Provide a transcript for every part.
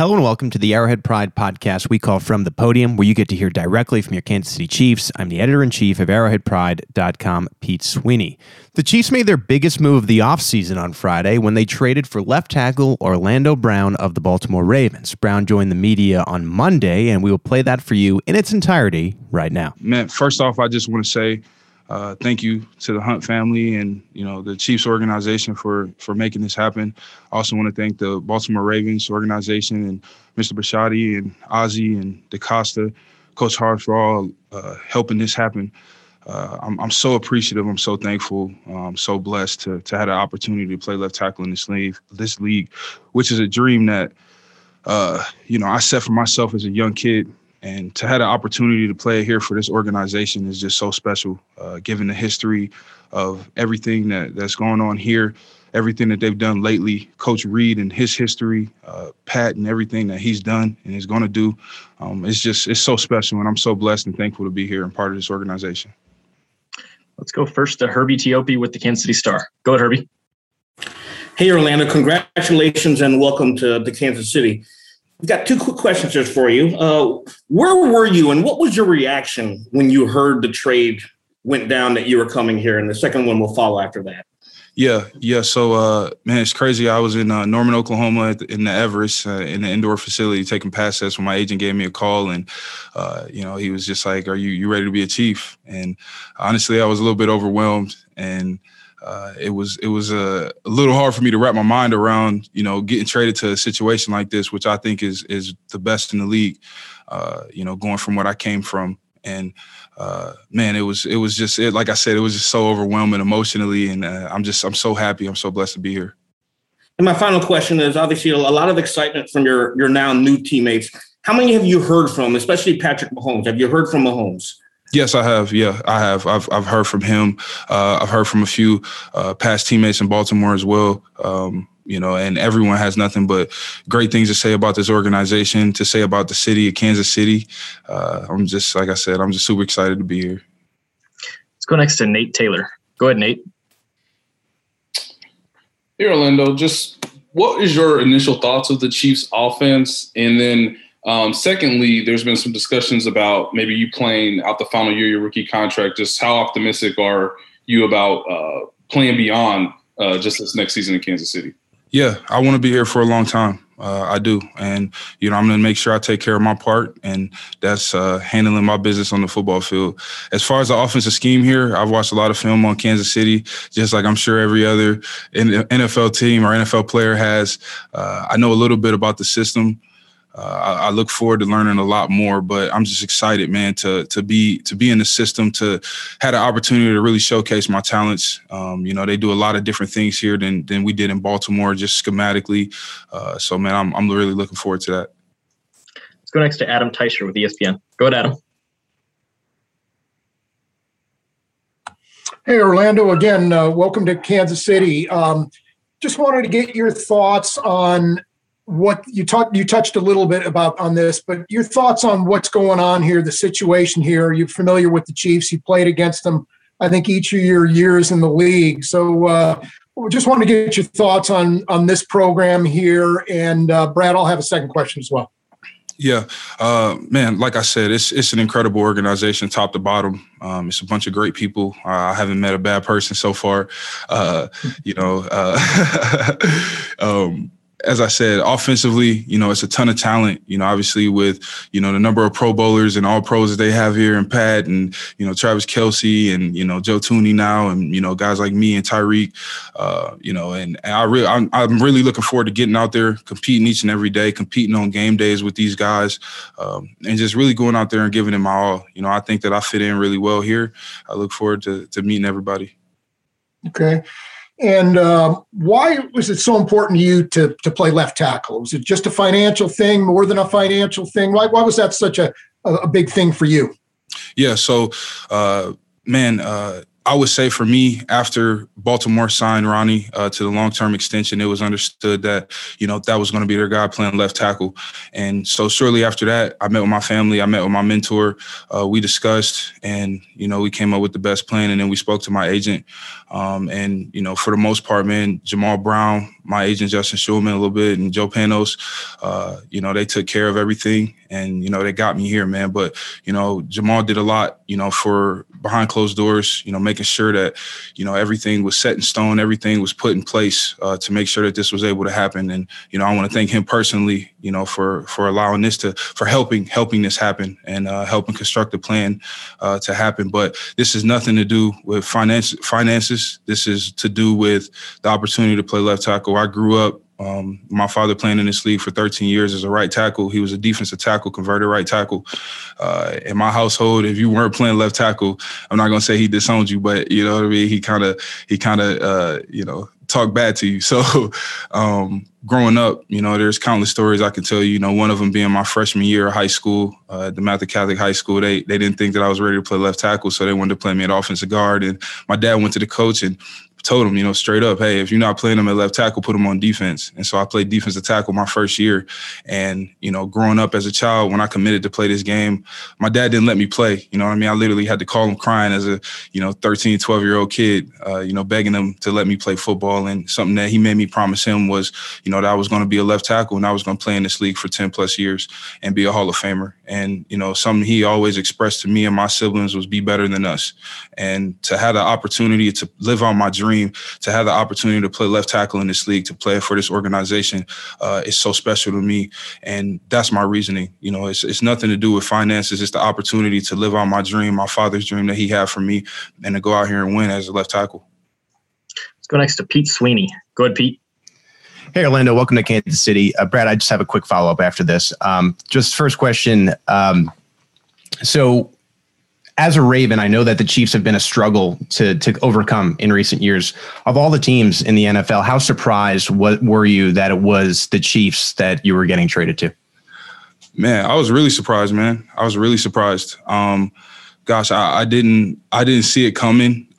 Hello and welcome to the Arrowhead Pride podcast we call From the Podium, where you get to hear directly from your Kansas City Chiefs. I'm the editor in chief of arrowheadpride.com, Pete Sweeney. The Chiefs made their biggest move of the offseason on Friday when they traded for left tackle Orlando Brown of the Baltimore Ravens. Brown joined the media on Monday, and we will play that for you in its entirety right now. Man, first off, I just want to say, uh, thank you to the Hunt family and you know the Chiefs organization for for making this happen. I also want to thank the Baltimore Ravens organization and Mr. Bisciotti and Ozzie and DeCosta, Coach Hart for all uh, helping this happen. Uh, I'm, I'm so appreciative. I'm so thankful. I'm so blessed to to have the opportunity to play left tackle in this league, this league, which is a dream that uh, you know I set for myself as a young kid and to have the opportunity to play here for this organization is just so special, uh, given the history of everything that, that's going on here, everything that they've done lately. Coach Reid and his history, uh, Pat and everything that he's done and is going to do. Um, it's just, it's so special. And I'm so blessed and thankful to be here and part of this organization. Let's go first to Herbie Teope with the Kansas City Star. Go ahead, Herbie. Hey, Orlando, congratulations and welcome to, the Kansas City. We've got two quick questions just for you. Uh, where were you and what was your reaction when you heard the trade went down that you were coming here? And the second one will follow after that. Yeah, yeah. So, uh, man, it's crazy. I was in uh, Norman, Oklahoma, in the Everest, uh, in the indoor facility, taking pass tests when my agent gave me a call, and uh, you know, he was just like, "Are you you ready to be a chief?" And honestly, I was a little bit overwhelmed, and uh, it was it was a, a, little hard for me to wrap my mind around, you know, getting traded to a situation like this, which I think is is the best in the league. Uh, you know, going from what I came from, and uh, man, it was it was just it, like I said, it was just so overwhelming emotionally, and uh, I'm just I'm so happy, I'm so blessed to be here. And my final question is obviously a lot of excitement from your your now new teammates. How many have you heard from, especially Patrick Mahomes? Have you heard from Mahomes? Yes, I have. Yeah, I have. I've I've heard from him. Uh, I've heard from a few uh, past teammates in Baltimore as well. Um, you know, and everyone has nothing but great things to say about this organization, to say about the city of Kansas City. Uh, I'm just like I said, I'm just super excited to be here. Let's go next to Nate Taylor. Go ahead, Nate. Hey, Orlando. Just what is your initial thoughts of the Chiefs' offense, and then um, secondly, there's been some discussions about maybe you playing out the final year of your rookie contract. Just how optimistic are you about uh, playing beyond uh, just this next season in Kansas City? Yeah, I want to be here for a long time. Uh, I do, and you know I'm going to make sure I take care of my part, and that's uh, handling my business on the football field. As far as the offensive scheme here, I've watched a lot of film on Kansas City, just like I'm sure every other NFL team or NFL player has. Uh, I know a little bit about the system uh, I, I, look forward to learning a lot more. But I'm just excited, man, to to be to be in the system, to have the opportunity to really showcase my talents. Um, you know, they do a lot of different things here than than we did in Baltimore, just schematically. Uh, so, man, I'm I'm really looking forward to that. Let's go next to Adam Teicher with ESPN. Go ahead, Adam. Hey, Orlando. Again, uh, welcome to Kansas City. Um, just wanted to get your thoughts on what you talked you touched a little bit about on this but your thoughts on what's going on here the situation here you're familiar with the chiefs you played against them i think each of your years in the league so uh, just want to get your thoughts on on this program here and uh, brad i'll have a second question as well yeah, uh, man. Like I said, it's it's an incredible organization, top to bottom. Um, it's a bunch of great people. Uh, I haven't met a bad person so far. Uh, you know, uh, um, as I said, offensively, you know, it's a ton of talent. You know, obviously with you know the number of Pro Bowlers and all pros that they have here, and Pat, and you know Travis Kelce, and you know Joe Thuney now, and you know guys like me and Tyreek. Uh, you know, and, and I really, I'm, I'm, really looking forward to getting out there, competing each and every day, competing on game days with these guys, um, and just really going out there and giving it my all. You know, I think that I fit in really well here. I look forward to to meeting everybody. Okay. And uh, why was it so important to you to, to play left tackle? Was it just a financial thing, more than a financial thing? Why, why was that such a, a big thing for you? Yeah, so, uh, man, uh, I would say for me, after Baltimore signed Ronnie uh, to the long term extension, it was understood that you know that was going to be their guy playing left tackle. And so shortly after that, I met with my family. I met with my mentor. Uh, we discussed, and you know, we came up with the best plan. And then we spoke to my agent. Um, and you know, for the most part, man, Jammal Brown my agent Justin Schulman a little bit and Joe Panos. Uh, you know, they took care of everything, and you know they got me here, man. But you know, Jammal did a lot, you know, for behind closed doors. You know, making sure that you know everything was set in stone, everything was put in place uh, to make sure that this was able to happen. And you know, I want to thank him personally, you know, for for allowing this to for helping helping this happen and uh, helping construct a plan uh, to happen. But this is nothing to do with finance finances. This is to do with the opportunity to play left tackle. I grew up um, my father playing in this league for 13 years as a right tackle. He was a defensive tackle, converted right tackle. Uh, in my household, if you weren't playing left tackle, I'm not gonna say he disowned you, but you know what I mean. He kind of, he kind of, uh, you know, talk bad to you. So, um, growing up, you know, there's countless stories I can tell you. You know, one of them being my freshman year of high school uh, at DeMatha Catholic High School. They they didn't think that I was ready to play left tackle, so they wanted to play me at offensive guard. And my dad went to the coach and told him, you know, straight up, hey, if you're not playing him at left tackle, put him on defense. And so I played defensive tackle my first year. And, you know, growing up as a child, when I committed to play this game, my dad didn't let me play. You know what I mean? I literally had to call him crying as a, you know, 13, 12 year old kid, uh, you know, begging him to let me play football. And something that he made me promise him was, you know, that I was going to be a left tackle and I was going to play in this league for 10 plus years and be a Hall of Famer. And, you know, something he always expressed to me and my siblings was be better than us. And to have the opportunity to live on my dream, to have the opportunity to play left tackle in this league, to play for this organization, uh, is so special to me. And that's my reasoning. You know, it's, it's nothing to do with finances. It's the opportunity to live on my dream, my father's dream that he had for me, and to go out here and win as a left tackle. Let's go next to Pete Sweeney. Go ahead, Pete. Hey, Orlando. Welcome to Kansas City. Uh, Brad, I just have a quick follow up after this. Um, just first question. Um, so, as a Raven, I know that the Chiefs have been a struggle to to overcome in recent years. Of all the teams in the NFL, how surprised what were you that it was the Chiefs that you were getting traded to? Man, I was really surprised, man. I was really surprised. Um, gosh, I, I, didn't I didn't see it coming.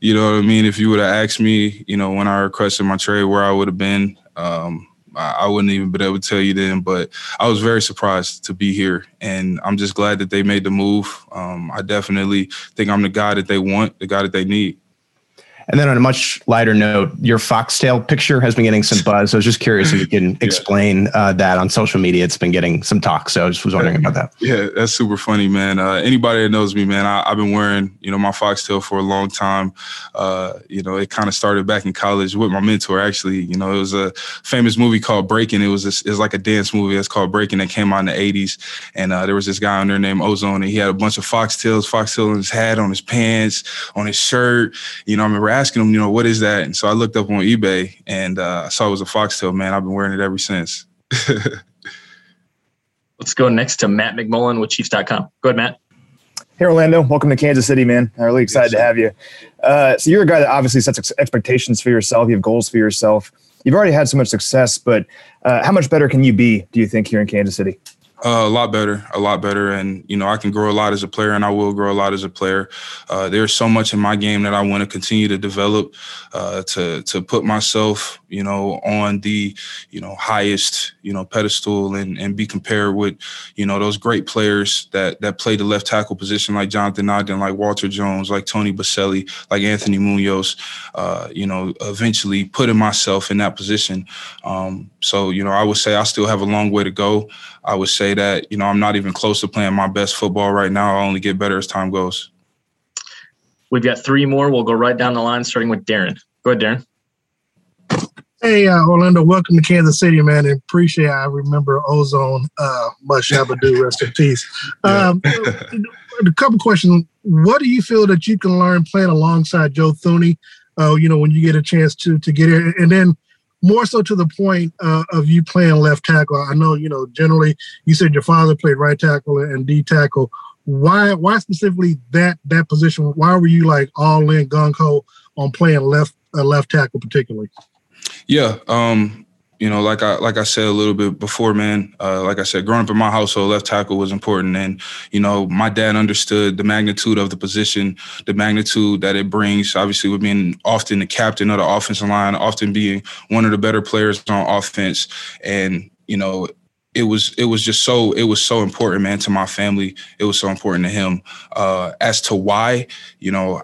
you know what I mean? If you would have asked me, you know, when I requested my trade, where I would have been, um, I wouldn't even be able to tell you then, but I was very surprised to be here. And I'm just glad that they made the move. Um, I definitely think I'm the guy that they want, the guy that they need. And then on a much lighter note, your foxtail picture has been getting some buzz. I was just curious if you can explain uh, that on social media. It's been getting some talk. So I just was wondering about that. Yeah, that's super funny, man. Uh, anybody that knows me, man, I, have been wearing, you know, my foxtail for a long time. Uh, you know, it kind of started back in college with my mentor, actually. You know, it was a famous movie called Breakin'. It was this, it was like a dance movie that's called Breakin' that came out in the 80s. And uh, there was this guy on there named Ozone, and he had a bunch of foxtails, foxtail on his hat, on his pants, on his shirt. You know, I remember asking him, you know, what is that? And so I looked up on eBay and uh, I saw it was a foxtail. Man, I've been wearing it ever since. Let's go next to Matt McMullen with Chiefs.com. Go ahead, Matt. Hey, Orlando. Welcome to Kansas City, man. I'm really excited yes, to have you. Uh, so you're a guy that obviously sets expectations for yourself. You have goals for yourself. You've already had so much success, but uh, how much better can you be, do you think, here in Kansas City? Uh, a lot better, a lot better, and you know I can grow a lot as a player, and I will grow a lot as a player. Uh, there's so much in my game that I want to continue to develop, uh, to to put myself, you know, on the you know highest you know pedestal and and be compared with you know those great players that that play the left tackle position like Jonathan Ogden, like Walter Jones, like Tony Boselli, like Anthony Munoz. Uh, you know, eventually putting myself in that position. Um, so you know, I would say I still have a long way to go. I would say that, you know, I'm not even close to playing my best football right now. I'll only get better as time goes. We've got three more. We'll go right down the line, starting with Darren. Go ahead, Darren. Hey, uh, Orlando, welcome to Kansas City, man. And appreciate I remember Ozone. Uh, much do rest in peace. Um, a couple questions. What do you feel that you can learn playing alongside Joe Thuney? Uh, you know, when you get a chance to to get here, and then more so to the point uh, of you playing left tackle. I know, you know, generally you said your father played right tackle and D tackle. Why, why specifically that that position? Why were you like all in gung ho on playing left uh, left tackle particularly? Yeah, um, you know, like I like I said a little bit before, man. Uh, like I said, growing up in my household, left tackle was important, and you know, my dad understood the magnitude of the position, the magnitude that it brings. Obviously, with being often the captain of the offensive line, often being one of the better players on offense, and you know, it was it was just so it was so important, man, to my family. It was so important to him. Uh, as to why, you know,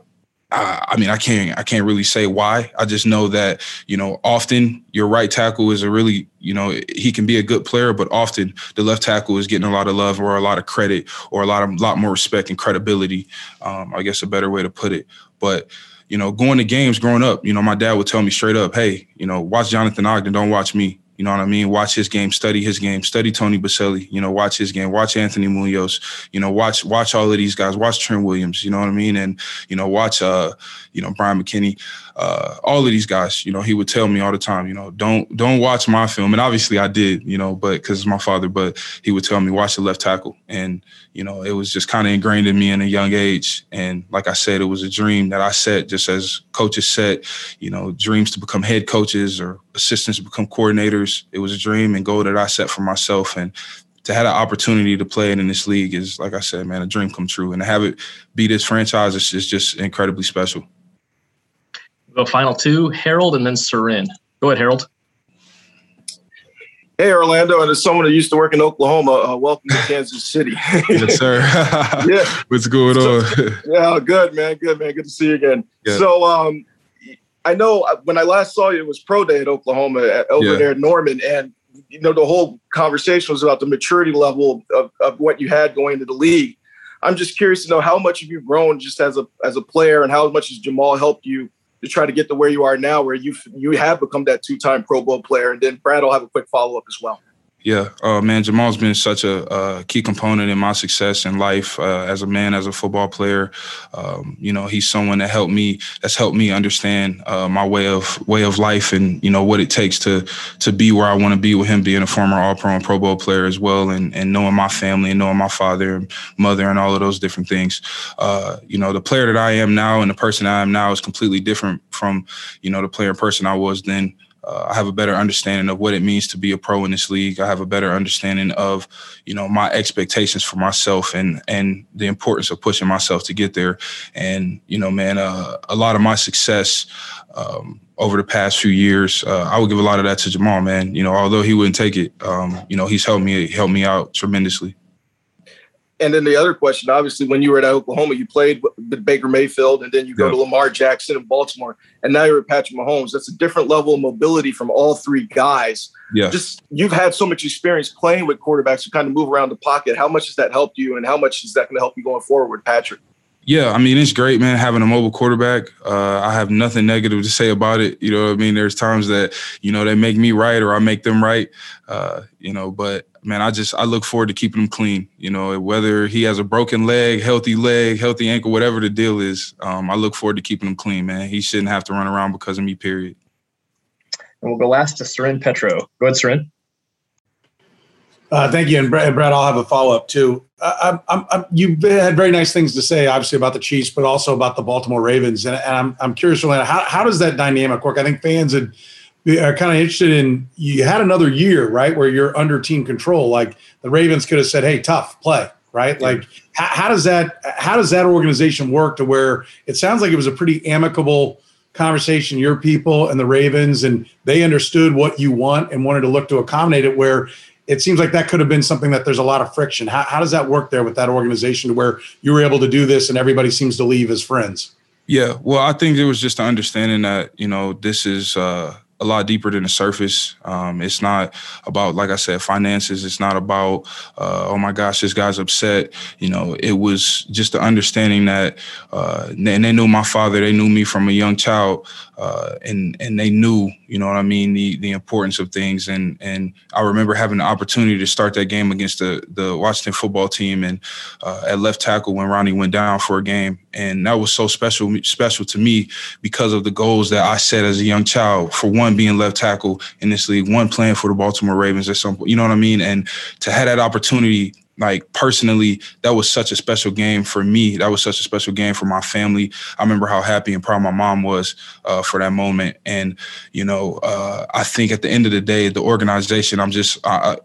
I, I, mean, I can't I can't really say why. I just know that you know often your right tackle is a really you know he can be a good player, but often the left tackle is getting a lot of love or a lot of credit or a lot of lot more respect and credibility. Um, I guess a better way to put it. But you know, going to games growing up, you know, my dad would tell me straight up, "Hey, you know, watch Jonathan Ogden, don't watch me." You know what I mean? Watch his game, study his game, study Tony Boselli, you know, watch his game, watch Anthony Munoz, you know, watch watch all of these guys, watch Trent Williams, you know what I mean? And, you know, watch uh, you know, Bryant McKinnie uh, all of these guys, you know, he would tell me all the time, you know, don't don't watch my film, and obviously I did, you know, but because it's my father, but he would tell me watch the left tackle, and you know, it was just kind of ingrained in me in a young age, and like I said, it was a dream that I set, just as coaches set, you know, dreams to become head coaches or assistants to become coordinators. It was a dream and goal that I set for myself, and to have the opportunity to play in this league is, like I said, man, a dream come true. And to have it be this franchise is, is just incredibly special The final two, Harold and then Soren. Go ahead, Harold. Hey, Orlando, and as someone who used to work in Oklahoma, uh, welcome to Kansas City. yes, sir. yeah. What's going so, on? yeah, good, man. Good, man. Good to see you again. Yeah. So, um, I know uh, when I last saw you, it was pro day at Oklahoma at, over yeah. there at Norman. And, you know, the whole conversation was about the maturity level of, of what you had going into the league. I'm just curious to know how much have you grown just as a as a player and how much has Jammal helped you to try to get to where you are now, where you you have become that two time Pro Bowl player. And then Brad will have a quick follow up as well. Yeah, uh, man, Jammal's been such a, a, key component in my success in life uh, as a man, as a football player. Um, you know, he's someone that helped me. That's helped me understand uh, my way of way of life, and you know what it takes to to be where I want to be. With him being a former All Pro and Pro Bowl player as well, and and knowing my family and knowing my father and mother and all of those different things. Uh, you know, the player that I am now and the person I am now is completely different from you know the player and person I was then uh, I have a better understanding of what it means to be a pro in this league. I have a better understanding of, you know, my expectations for myself and and the importance of pushing myself to get there. And you know, man, uh, a lot of my success um, over the past few years, uh, I would give a lot of that to Jammal, man. You know, although he wouldn't take it, um, you know, he's helped me helped me out tremendously. And then the other question, obviously, when you were at Oklahoma, you played with Baker Mayfield, and then you go yeah. to Lamar Jackson in Baltimore, and now you're at Patrick Mahomes. That's a different level of mobility from all three guys. Yeah. Just you've had so much experience playing with quarterbacks who kind of move around the pocket. How much has that helped you, and how much is that going to help you going forward, Patrick? Yeah, I mean it's great, man. Having a mobile quarterback, uh, I have nothing negative to say about it. You know, I mean, there's times that you know they make me right or I make them right. Uh, you know, but man, I just I look forward to keeping him clean. You know, whether he has a broken leg, healthy leg, healthy ankle, whatever the deal is, um, I look forward to keeping him clean, man. He shouldn't have to run around because of me. Period. And we'll go last to Soren Petro. Go ahead, Soren. Uh, thank you, and Brad, Brad, I'll have a follow up too. I'm, I'm, I'm, you've had very nice things to say, obviously about the Chiefs, but also about the Baltimore Ravens, and, and I'm, I'm curious, Orlando, how, how does that dynamic work? I think fans are kind of interested in. You had another year, right, where you're under team control. Like the Ravens could have said, "Hey, tough play." Right, yeah. like how, how does that how does that organization work to where it sounds like it was a pretty amicable conversation your people and the ravens and they understood what you want and wanted to look to accommodate it where it seems like that could have been something that there's a lot of friction. How, how does that work there with that organization to where you were able to do this and everybody seems to leave as friends? Yeah, well, I think it was just the understanding that you know this is uh, a lot deeper than the surface. Um, it's not about, like I said, finances. It's not about, uh, oh my gosh, this guy's upset. You know, it was just the understanding that, uh, and they knew my father. They knew me from a young child, uh, and and they knew, you know what I mean, the the importance of things. And and I remember having the opportunity to start that game against the the Washington football team and uh, at left tackle when Ronnie went down for a game, and that was so special special to me because of the goals that I set as a young child. For one, being left tackle in this league, one playing for the Baltimore Ravens at some point, you know what I mean, and to have that opportunity like personally, that was such a special game for me. That was such a special game for my family. I remember how happy and proud my mom was uh, for that moment. And you know, uh, I think at the end of the day, the organization, I'm just uh,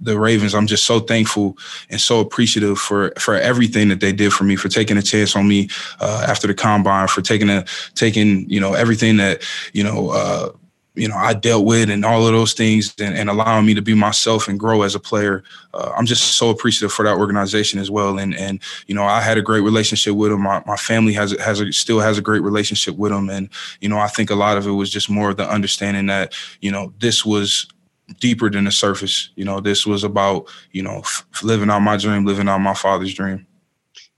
the Ravens. I'm just so thankful and so appreciative for for everything that they did for me, for taking a chance on me uh, after the combine, for taking a taking you know everything that you know uh, you know I dealt with and all of those things and, and allowing me to be myself and grow as a player. Uh, I'm just so appreciative for that organization as well. And and you know I had a great relationship with them. My, my family has has a, still has a great relationship with them. And you know I think a lot of it was just more of the understanding that you know this was deeper than the surface. You know this was about you know f- living out my dream, living out my father's dream.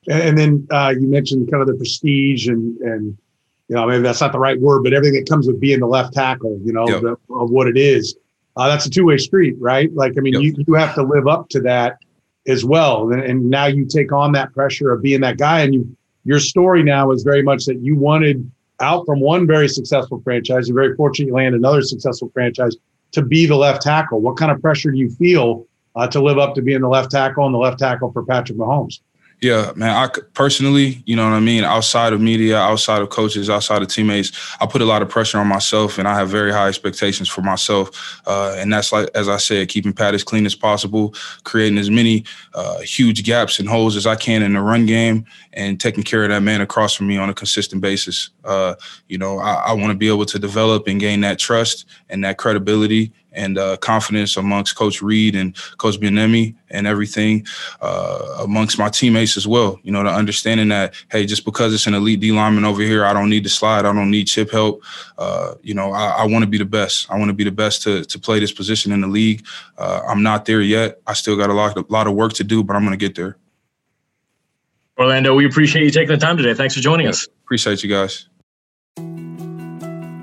And then uh, you mentioned kind of the prestige and and you know maybe that's not the right word, but everything that comes with being the left tackle, you know, yep. the, of what it is. Uh, that's a two way street, right? Like I mean, yep. you you have to live up to that as well, and, and now you take on that pressure of being that guy. And you your story now is very much that you wanted out from one very successful franchise. You're very fortunate you land another successful franchise to be the left tackle. What kind of pressure do you feel uh, to live up to being the left tackle and the left tackle for Patrick Mahomes? Yeah, man. I personally, you know what I mean. Outside of media, outside of coaches, outside of teammates, I put a lot of pressure on myself, and I have very high expectations for myself. Uh, and that's like, as I said, keeping Pat as clean as possible, creating as many uh, huge gaps and holes as I can in the run game, and taking care of that man across from me on a consistent basis. Uh, you know, I, I want to be able to develop and gain that trust and that credibility and uh, confidence amongst Coach Reid and Coach Bieniemy and everything uh, amongst my teammates as well. You know, the understanding that hey, just because it's an elite D lineman over here, I don't need to slide. I don't need chip help. Uh, you know, I, I want to be the best. I want to be the best to to play this position in the league. Uh, I'm not there yet. I still got a lot a lot of work to do, but I'm going to get there. Orlando, we appreciate you taking the time today. Thanks for joining yeah, us. Appreciate you guys.